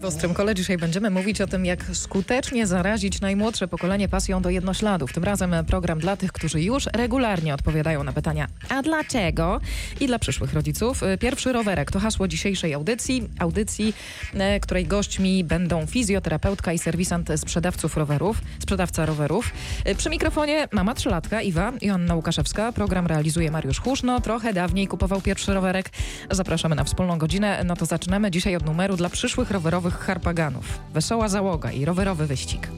W Ostrym Kole dzisiaj będziemy mówić o tym, jak skutecznie zarazić najmłodsze pokolenie pasją do jednośladów. Tym razem program dla tych, którzy już regularnie odpowiadają na pytania a dlaczego? I dla przyszłych rodziców. Pierwszy rowerek to hasło dzisiejszej audycji, audycji, e, której gośćmi będą fizjoterapeutka i serwisant sprzedawców rowerów, sprzedawca rowerów. E, Przy mikrofonie mama trzylatka Iwa, Joanna Łukaszewska. Program realizuje Mariusz Huszno. Trochę dawniej kupował pierwszy rowerek. Zapraszamy na wspólną godzinę. No to zaczynamy dzisiaj od numeru dla przyszłych rowerowych harpaganów. Wesoła załoga i rowerowy wyścig.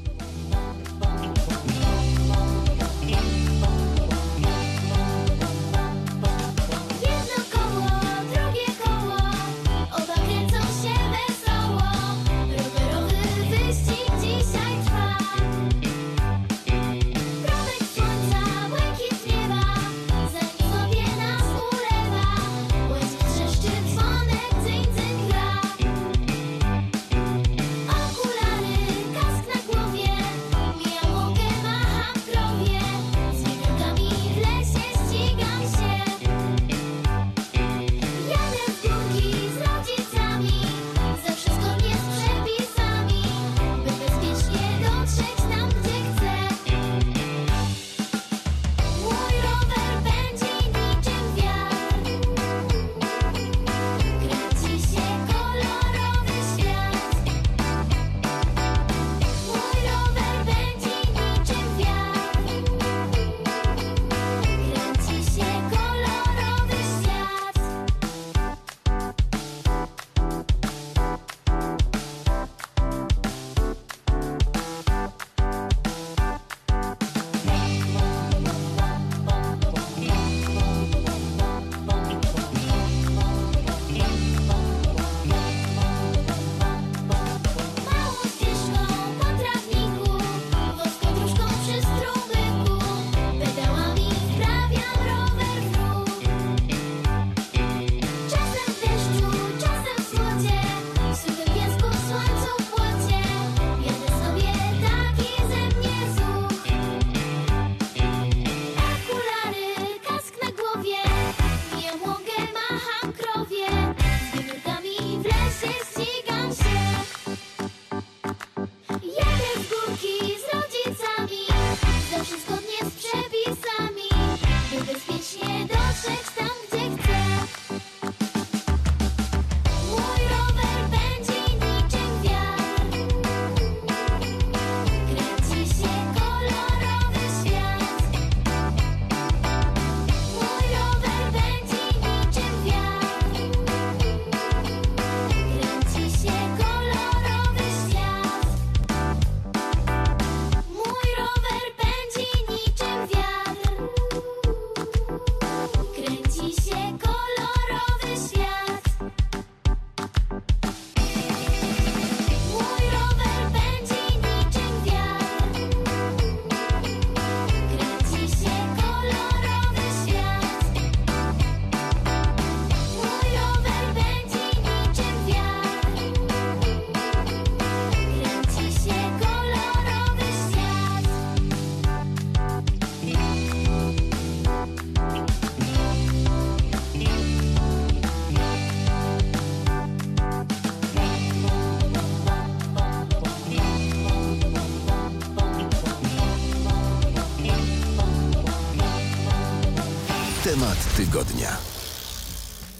Tygodnia.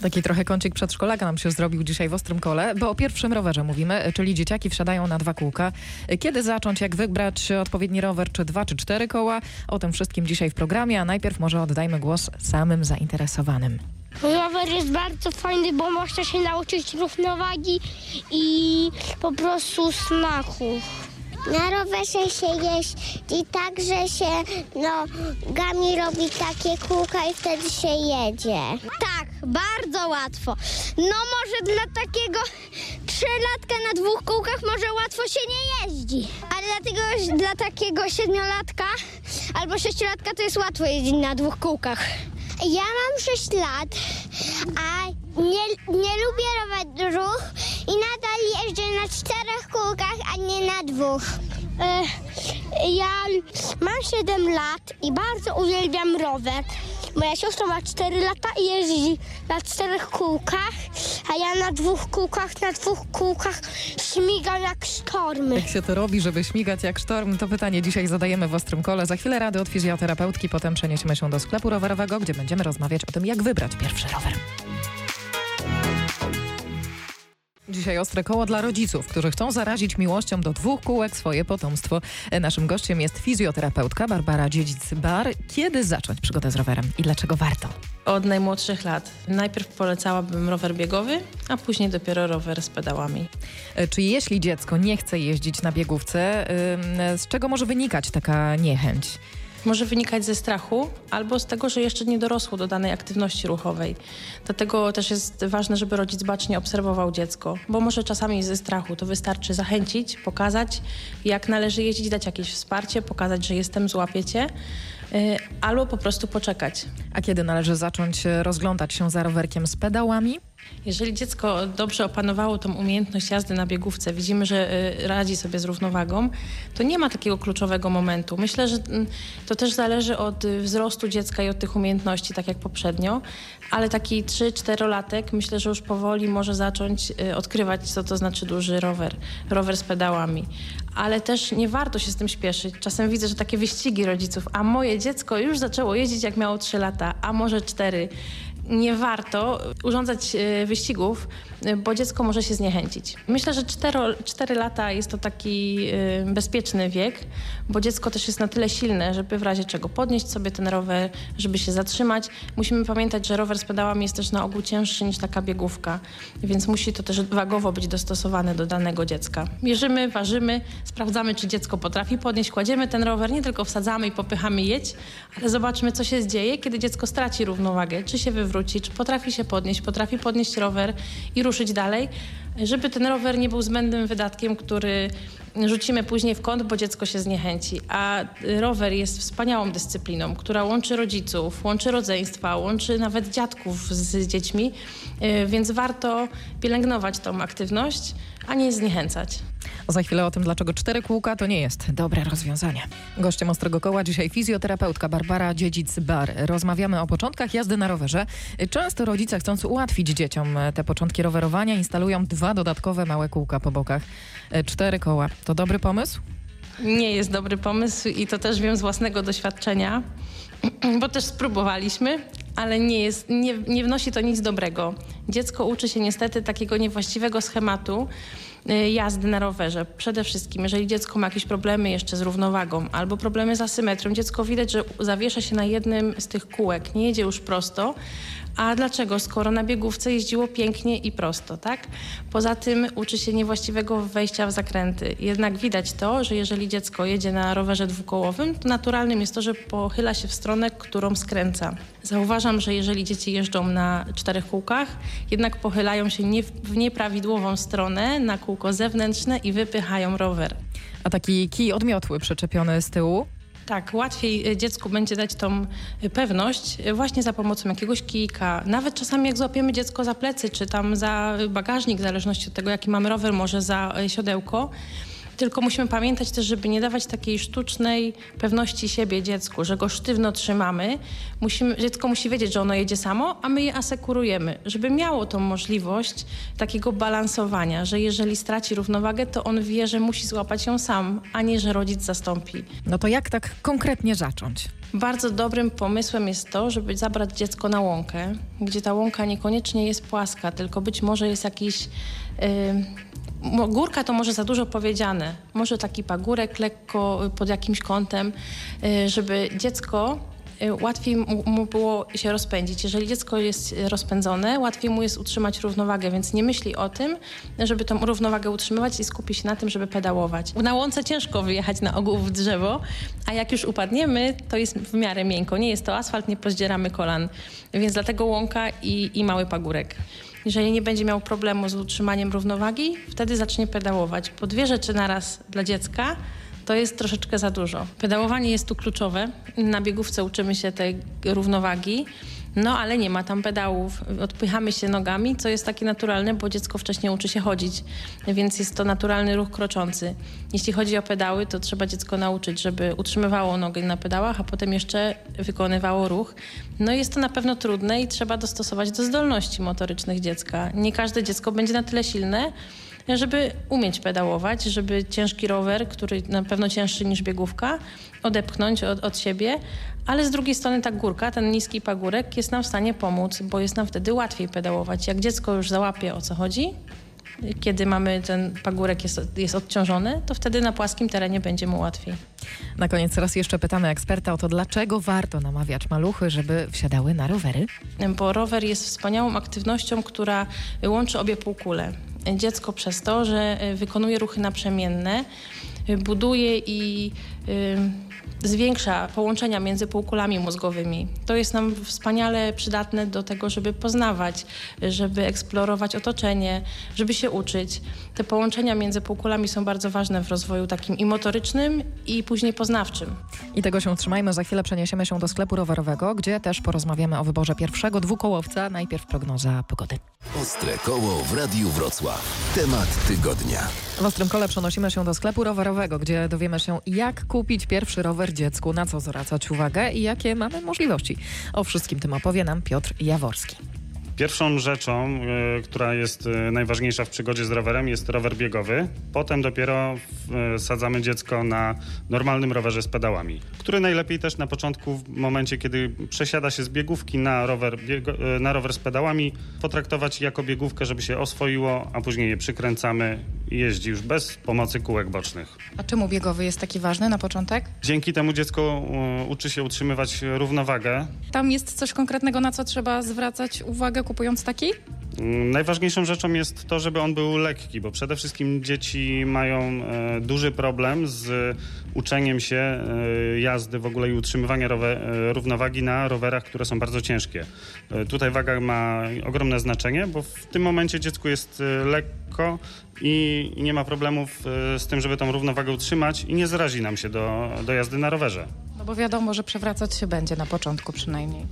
Taki trochę kącik przedszkolaka nam się zrobił dzisiaj w Ostrym Kole, bo o pierwszym rowerze mówimy, czyli dzieciaki wsiadają na dwa kółka. Kiedy zacząć, jak wybrać odpowiedni rower, czy dwa, czy cztery koła? O tym wszystkim dzisiaj w programie, a najpierw może oddajmy głos samym zainteresowanym. Rower jest bardzo fajny, bo można się nauczyć równowagi i po prostu smaku. Na rowerze się jeździ tak, że się nogami robi takie kółka i wtedy się jedzie. Tak, bardzo łatwo. No może dla takiego trzylatka na dwóch kółkach może łatwo się nie jeździ. Ale dla, tego, dla takiego siedmiolatka albo sześciolatka to jest łatwo jeździć na dwóch kółkach. Ja mam 6 lat, a nie, nie lubię rowerów i nadal jeżdżę na czterech kółkach, a nie na dwóch. E, ja mam 7 lat i bardzo uwielbiam rower. moja siostra ma 4 lata i jeździ na czterech kółkach, a ja na dwóch kółkach, na dwóch kółkach śmigam jak sztormy. Jak się to robi, żeby śmigać jak sztorm? To pytanie dzisiaj zadajemy w Ostrym Kole. Za chwilę rady od fizjoterapeutki, potem przeniesiemy się do sklepu rowerowego, gdzie będziemy rozmawiać o tym, jak wybrać pierwszy rower. Dzisiaj ostre koło dla rodziców, którzy chcą zarazić miłością do dwóch kółek swoje potomstwo. Naszym gościem jest fizjoterapeutka Barbara Dziedzic-Bar. Kiedy zacząć przygodę z rowerem i dlaczego warto? Od najmłodszych lat. Najpierw polecałabym rower biegowy, a później dopiero rower z pedałami. E, Czy jeśli dziecko nie chce jeździć na biegówce, z czego może wynikać taka niechęć? Może wynikać ze strachu albo z tego, że jeszcze nie dorosło do danej aktywności ruchowej. Dlatego też jest ważne, żeby rodzic bacznie obserwował dziecko, bo może czasami ze strachu to wystarczy zachęcić, pokazać, jak należy jeździć, dać jakieś wsparcie, pokazać, że jestem, złapię cię, y, albo po prostu poczekać. A kiedy należy zacząć e, rozglądać się za rowerkiem z pedałami? Jeżeli dziecko dobrze opanowało tą umiejętność jazdy na biegówce, widzimy, że y, radzi sobie z równowagą, to nie ma takiego kluczowego momentu. Myślę, że mm, to też zależy od y, wzrostu dziecka i od tych umiejętności, tak jak poprzednio, ale taki 3-4-latek myślę, że już powoli może zacząć y, odkrywać, co to znaczy duży rower, rower z pedałami. Ale też nie warto się z tym śpieszyć. Czasem widzę, że takie wyścigi rodziców, a moje dziecko już zaczęło jeździć jak miało 3 lata, a może 4 nie warto urządzać e, wyścigów, e, bo dziecko może się zniechęcić. Myślę, że 4, lata jest to taki e, bezpieczny wiek, bo dziecko też jest na tyle silne, żeby w razie czego podnieść sobie ten rower, żeby się zatrzymać. Musimy pamiętać, że rower z pedałami jest też na ogół cięższy niż taka biegówka, więc musi to też wagowo być dostosowane do danego dziecka. Mierzymy, ważymy, sprawdzamy, czy dziecko potrafi podnieść, kładziemy ten rower, nie tylko wsadzamy i popychamy jedź, ale zobaczmy, co się dzieje, kiedy dziecko straci równowagę, czy się wywróci, czy potrafi się podnieść, potrafi podnieść rower i ruszyć dalej, żeby ten rower nie był zbędnym wydatkiem, który rzucimy później w kąt, bo dziecko się zniechęci. A rower jest wspaniałą dyscypliną, która łączy rodziców, łączy rodzeństwa, łączy nawet dziadków z dziećmi, y, więc warto pielęgnować tą aktywność, a nie zniechęcać. Za chwilę o tym, dlaczego cztery kółka to nie jest dobre rozwiązanie. Gościem Ostrego Koła dzisiaj fizjoterapeutka Barbara Dziedzic-Bar. Rozmawiamy o początkach jazdy na rowerze. Często rodzice chcąc ułatwić dzieciom te początki rowerowania instalują dwa dodatkowe małe kółka po bokach. Cztery koła. To dobry pomysł? Nie jest dobry pomysł i to też wiem z własnego doświadczenia, bo też spróbowaliśmy, ale nie, jest, nie, nie wnosi to nic dobrego. Dziecko uczy się niestety takiego niewłaściwego schematu, jazdy na rowerze. Przede wszystkim, jeżeli dziecko ma jakieś problemy jeszcze z równowagą albo problemy z asymetrią, dziecko widać, że zawiesza się na jednym z tych kółek, nie jedzie już prosto, a dlaczego? Skoro na biegówce jeździło pięknie i prosto, tak? Poza tym uczy się niewłaściwego wejścia w zakręty. Jednak widać to, że jeżeli dziecko jedzie na rowerze dwukołowym, to naturalnym jest to, że pochyla się w stronę, którą skręca. Zauważam, że jeżeli dzieci jeżdżą na czterech kółkach, jednak pochylają się nie w nieprawidłową stronę, na kółko zewnętrzne i wypychają rower. A taki kij odmiotły przyczepiony z tyłu? Tak, łatwiej y, dziecku będzie dać tą y, pewność y, właśnie za pomocą jakiegoś kijka. Nawet czasami jak złapiemy dziecko za plecy, czy tam za bagażnik, w zależności od tego, jaki mamy rower, może za siodełko, tylko musimy pamiętać też, żeby nie dawać takiej sztucznej pewności siebie dziecku, że go sztywno trzymamy. Musimy, dziecko musi wiedzieć, że ono jedzie samo, a my je asekurujemy, żeby miało tą możliwość takiego balansowania, że jeżeli straci równowagę, to on wie, że musi złapać ją sam, a nie, że rodzic zastąpi. No to jak tak konkretnie zacząć? Bardzo dobrym pomysłem jest to, żeby zabrać dziecko na łąkę, gdzie ta łąka niekoniecznie jest płaska, tylko być może jest jakiś... Yy, Górka to może za dużo powiedziane. Może taki pagórek lekko y, pod jakimś kątem, y, żeby dziecko y, łatwiej mu było się rozpędzić. Jeżeli dziecko jest rozpędzone, łatwiej mu jest utrzymać równowagę, więc nie myśli o tym, żeby tą równowagę utrzymywać i skupi się na tym, żeby pedałować. Na łące ciężko wyjechać na ogół w drzewo, a jak już upadniemy, to jest w miarę miękko. Nie jest to asfalt, nie pozdzieramy kolan, więc dlatego łąka i, i mały pagórek. Jeżeli nie będzie miał problemu z utrzymaniem równowagi, wtedy zacznie pedałować. Po dwie rzeczy naraz dla dziecka to jest troszeczkę za dużo. Pedałowanie jest tu kluczowe. Na biegówce uczymy się tej równowagi. No ale nie ma tam pedałów, odpychamy się nogami, co jest takie naturalne, bo dziecko wcześniej uczy się chodzić, więc jest to naturalny ruch kroczący. Jeśli chodzi o pedały, to trzeba dziecko nauczyć, żeby utrzymywało nogę na pedałach, a potem jeszcze wykonywało ruch. No jest to na pewno trudne i trzeba dostosować do zdolności motorycznych dziecka. Nie każde dziecko będzie na tyle silne, żeby umieć pedałować, żeby ciężki rower, który na pewno cięższy niż biegówka, odepchnąć od, od siebie, ale z drugiej strony ta górka, ten niski pagórek jest nam w stanie pomóc, bo jest nam wtedy łatwiej pedałować. Jak dziecko już załapie o co chodzi, kiedy mamy ten pagórek jest, jest odciążony, to wtedy na płaskim terenie będzie mu łatwiej. Na koniec raz jeszcze pytamy eksperta o to, dlaczego warto namawiać maluchy, żeby wsiadały na rowery. Bo rower jest wspaniałą aktywnością, która łączy obie półkule. Dziecko przez to, że wykonuje ruchy naprzemienne, buduje i y, zwiększa połączenia między półkulami mózgowymi. To jest nam wspaniale przydatne do tego, żeby poznawać, żeby eksplorować otoczenie, żeby się uczyć. Te połączenia między półkulami są bardzo ważne w rozwoju takim i motorycznym, i później poznawczym. I tego się trzymajmy. Za chwilę przeniesiemy się do sklepu rowerowego, gdzie też porozmawiamy o wyborze pierwszego dwukołowca. Najpierw prognoza pogody. Ostre koło w Radiu Wrocław. Temat tygodnia. W Ostrym Kole przenosimy się do sklepu rowerowego, gdzie dowiemy się, jak kupić pierwszy rower dziecku, na co zwracać uwagę i jakie mamy możliwości. O wszystkim tym opowie nam Piotr Jaworski. Pierwszą rzeczą, y, która jest y, najważniejsza w przygodzie z rowerem, jest rower biegowy. Potem dopiero y, sadzamy dziecko na normalnym rowerze z pedałami, który najlepiej też na początku, w momencie kiedy przesiada się z biegówki na rower, na rower z pedałami, potraktować jako biegówkę, żeby się oswoiło, a później je przykręcamy i jeździ już bez pomocy kółek bocznych. A czemu biegowy jest taki ważny na początek? Dzięki temu dziecko uczy się utrzymywać równowagę. Tam jest coś konkretnego, na co trzeba zwracać uwagę kupując taki? Mm, Najważniejszą rzeczą jest to, żeby on był lekki, bo przede wszystkim dzieci mają e, duży problem z uczeniem się e, jazdy w ogóle i utrzymywania e, równowagi na rowerach, które są bardzo ciężkie. Tutaj waga ma ogromne znaczenie, bo w tym momencie dziecku jest lekko i, nie ma problemów z tym, żeby tą równowagę utrzymać i nie zrazi nam się do, do jazdy na rowerze. No bo wiadomo, że przewracać się będzie na początku przynajmniej.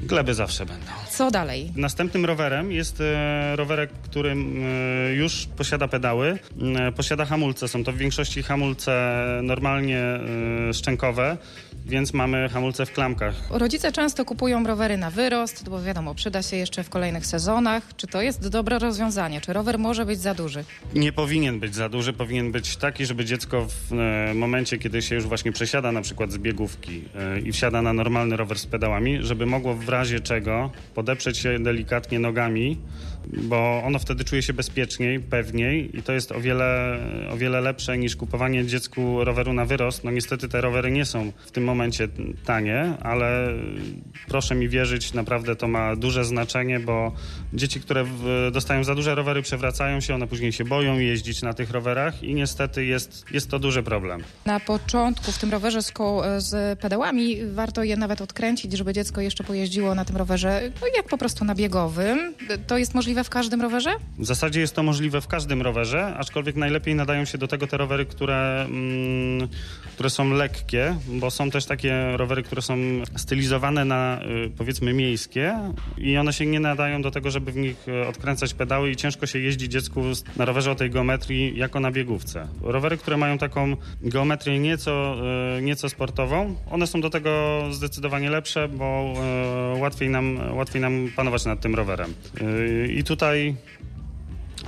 Gleby zawsze będą. Co dalej? Następnym rowerem jest e, rowerek, który e, już posiada pedały, e, posiada hamulce. Są to w większości hamulce normalnie e, szczękowe, więc mamy hamulce w klamkach. Rodzice często kupują rowery na wyrost, bo wiadomo, przyda się jeszcze w kolejnych sezonach. Czy to jest dobre rozwiązanie? Czy rower może być za duży? Nie powinien być za duży, powinien być taki, żeby dziecko w e, momencie, kiedy się już właśnie przesiada na przykład z biegówki e, i wsiada na normalny rower z pedałami, żeby mogło w razie czego podeprzeć się delikatnie nogami, bo ono wtedy czuje się bezpieczniej, pewniej i to jest o wiele, o wiele lepsze niż kupowanie dziecku roweru na wyrost. No niestety te rowery nie są w tym momencie tanie, ale proszę mi wierzyć, naprawdę to ma duże znaczenie, bo dzieci, które dostają za duże rowery, przewracają się, one później się boją jeździć na tych rowerach i niestety jest, jest to duży problem. Na początku w tym rowerze z, z pedałami warto je nawet odkręcić, żeby dziecko jeszcze pojeździło na tym rowerze, no jak po prostu na biegowym. To jest możliwe w każdym rowerze? W zasadzie jest to możliwe w każdym rowerze, aczkolwiek najlepiej nadają się do tego te rowery, które, mm, które są lekkie, bo są też takie rowery, które są stylizowane na y, powiedzmy miejskie i one się nie nadają do tego, żeby w nich y, odkręcać pedały i ciężko się jeździ dziecku na rowerze o tej geometrii jako na biegówce. Rowery, które mają taką geometrię nieco, y, nieco sportową, one są do tego zdecydowanie lepsze, bo łatwiej nam, łatwiej nam panować nad tym rowerem. I tutaj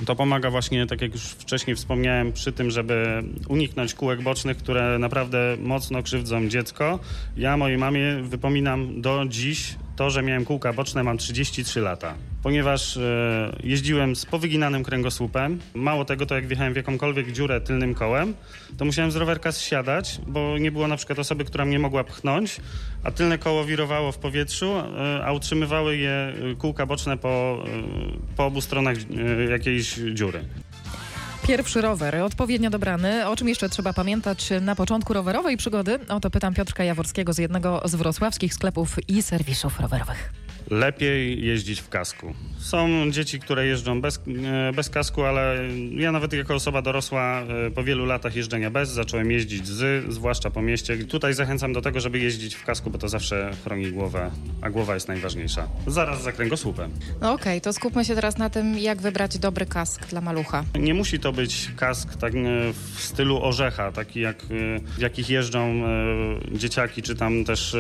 to pomaga właśnie, tak jak już wcześniej wspomniałem, przy tym, żeby uniknąć kółek bocznych, które naprawdę mocno krzywdzą dziecko. Ja mojej mamie wypominam do dziś to, że miałem kółka boczne, mam 33 lata. Ponieważ e, jeździłem z powyginanym kręgosłupem, mało tego, to jak wjechałem w jakąkolwiek dziurę tylnym kołem, to musiałem z rowerka zsiadać, bo nie było na przykład osoby, która mnie mogła pchnąć, a tylne koło wirowało w powietrzu, e, a utrzymywały je e, kółka boczne po, e, po obu stronach e, jakiejś dziury. Pierwszy rower, odpowiednio dobrany. O czym jeszcze trzeba pamiętać na początku rowerowej przygody? O to pytam Piotrka Jaworskiego z jednego z wrocławskich sklepów i serwisów rowerowych. Lepiej jeździć w kasku. Są dzieci, które jeżdżą bez, e, bez kasku, ale ja nawet jako osoba dorosła e, po wielu latach jeżdżenia bez zacząłem jeździć z, zwłaszcza po mieście. Tutaj zachęcam do tego, żeby jeździć w kasku, bo to zawsze chroni głowę, a głowa jest najważniejsza. Zaraz za kręgosłupem. No okej, to skupmy się teraz na tym, jak wybrać dobry kask dla malucha. Nie musi to być kask tak e, w stylu orzecha, taki jak, w jakich jeżdżą dzieciaki, czy tam też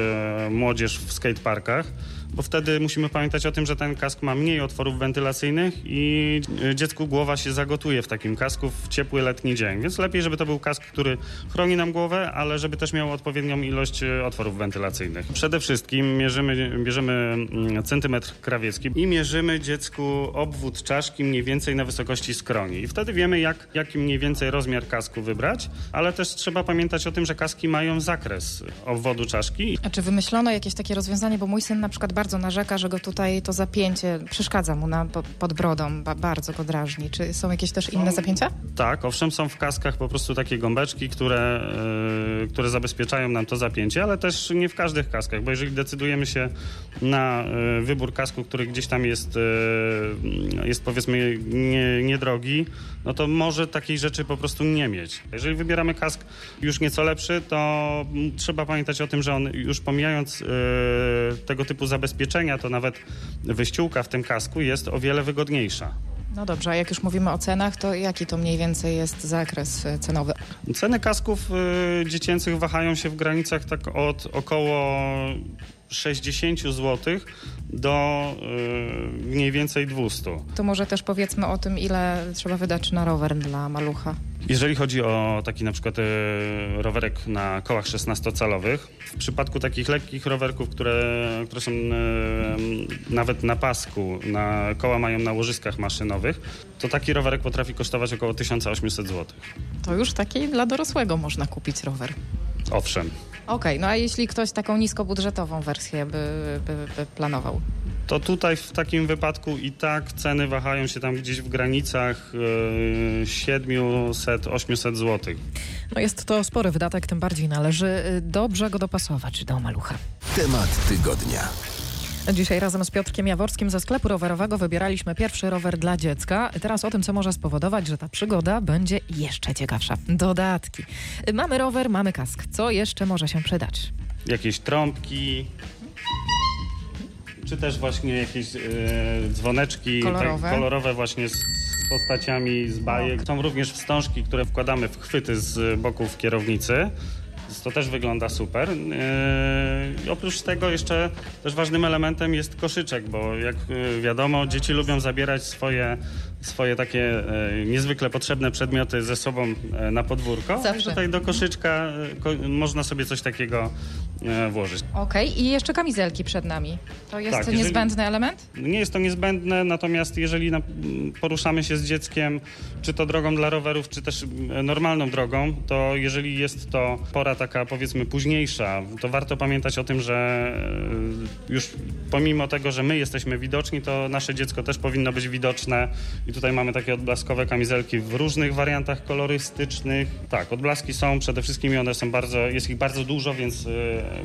młodzież w skateparkach, bo wtedy musimy pamiętać o tym, że ten kask ma mniej otworów wentylacyjnych i e, dziecku głowa się zagotuje w takim kasku w ciepły letni dzień. Więc lepiej, żeby to był kask, który chroni nam głowę, ale żeby też miał odpowiednią ilość e, otworów wentylacyjnych. Przede wszystkim mierzymy, bierzemy mm, centymetr krawiecki i mierzymy dziecku obwód czaszki mniej więcej na wysokości skroni. I wtedy wiemy, jak, jaki mniej więcej rozmiar kasku wybrać, ale też trzeba pamiętać o tym, że kaski mają zakres obwodu czaszki A czy wymyślono jakieś takie rozwiązanie, bo mój syn na przykład bardzo narzeka, że go tutaj to zapięcie przeszkadza mu na, po- pod brodą, ba, bardzo go drażni. Czy są jakieś też inne zapięcia? Tak, owszem, są w kaskach po prostu takie gąbeczki, które, e, które zabezpieczają nam to zapięcie, ale też nie w każdych kaskach, bo jeżeli decydujemy się na e, wybór kasku, który gdzieś tam jest, e, jest powiedzmy nie, niedrogi, no to może takiej rzeczy po prostu nie mieć. Jeżeli wybieramy kask już nieco lepszy, to trzeba pamiętać o tym, że on już pomijając tego typu zabezpieczenia, to nawet wyściółka w tym kasku jest o wiele wygodniejsza. No dobrze, a jak już mówimy o cenach, to jaki to mniej więcej jest zakres e, cenowy? Ceny kasków y, dziecięcych wahają się w granicach tak od około 60 zł do y, mniej więcej 200. To może też powiedzmy o tym, ile trzeba wydać na rower dla malucha. Jeżeli chodzi o taki na przykład y, rowerek na kołach 16-calowych, w przypadku takich lekkich rowerków, które, które są y, nawet na pasku, na koła mają na łożyskach maszynowych, to taki rowerek potrafi kosztować około 1800 zł. To już taki dla dorosłego można kupić rower. Owszem. Okej, no a jeśli ktoś taką niskobudżetową wersję by, by, by planował? To tutaj w takim wypadku i tak ceny wahają się tam gdzieś w granicach e, 700-800 zł. No jest to spory wydatek, tym bardziej należy y, dobrze go dopasować do malucha. Temat tygodnia. Dzisiaj razem z Piotrkiem Jaworskim ze sklepu rowerowego wybieraliśmy pierwszy rower dla dziecka. Teraz o tym, co może spowodować, że ta przygoda będzie jeszcze ciekawsza. Dodatki. Mamy rower, mamy kask. Co jeszcze może się przydać? Jakieś trąbki, czy też właśnie jakieś e, dzwoneczki Kolorowe. Tak, kolorowe właśnie z postaciami z bajek. Są również wstążki, które wkładamy w chwyty z boków kierownicy. Więc To też wygląda super. Yy, oprócz tego jeszcze też ważnym elementem jest koszyczek, bo jak yy, wiadomo, dzieci lubią zabierać swoje, swoje takie yy, niezwykle potrzebne przedmioty ze sobą yy, na podwórko. Zawsze. I tutaj do koszyczka ko- można sobie coś takiego włożyć. Okej, i jeszcze kamizelki przed nami. To jest Tak, jeżeli- niezbędny element? Nie jest to niezbędne, natomiast jeżeli poruszamy się z dzieckiem, czy to drogą dla rowerów, czy też m, normalną drogą, to jeżeli jest to pora taka powiedzmy późniejsza, to warto pamiętać o tym, że e, już pomimo tego, że my jesteśmy widoczni, to nasze dziecko też powinno być widoczne i tutaj mamy takie odblaskowe kamizelki w różnych wariantach kolorystycznych. Tak, odblaski są przede wszystkim i one są bardzo, jest ich bardzo dużo, więc, e,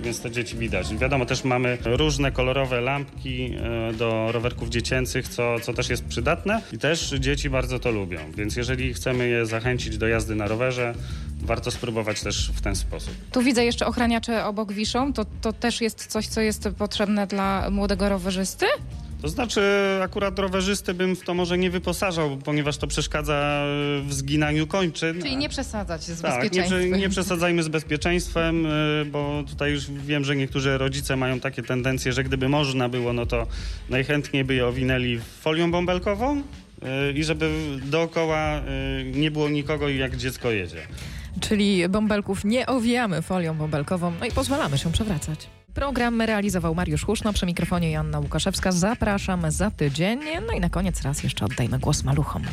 więc te dzieci widać. Wiadomo, też mamy różne kolorowe lampki e, do rowerków dziecięcych, co, co też jest przydatne i też dzieci bardzo to lubią, więc jeżeli chcemy je zachęcić do jazdy na rowerze, warto spróbować też w ten sposób. Tu widzę jeszcze ochraniacze obok wiszą. To, to też jest coś, co jest potrzebne dla młodego rowerzysty? To znaczy, akurat rowerzysty bym w to może nie wyposażał, ponieważ to przeszkadza w zginaniu kończyn. Czyli nie przesadzać z Tak, nie, bezpieczeństwem. prze- nie przesadzajmy z bezpieczeństwem, y, bo tutaj już wiem, że niektórzy rodzice mają takie tendencje, że gdyby można było, no to najchętniej by je owinęli folią bąbelkową y, i żeby dookoła nie było nikogo i jak dziecko jedzie. Czyli bąbelków nie owijamy folią bąbelkową, no i pozwalamy się przewracać. Program realizował Mariusz Huszno, przy mikrofonie Joanna Łukaszewska. Zapraszam za tydzień. No i na koniec raz jeszcze oddajmy głos maluchom.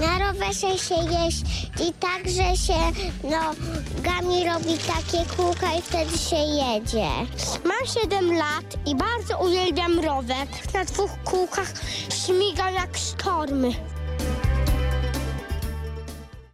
Na rowerze się jeździ tak, że się nogami robi takie kółka i wtedy się jedzie. Mam 7 lat i bardzo uwielbiam rower. Na dwóch kółkach śmigam jak sztormy.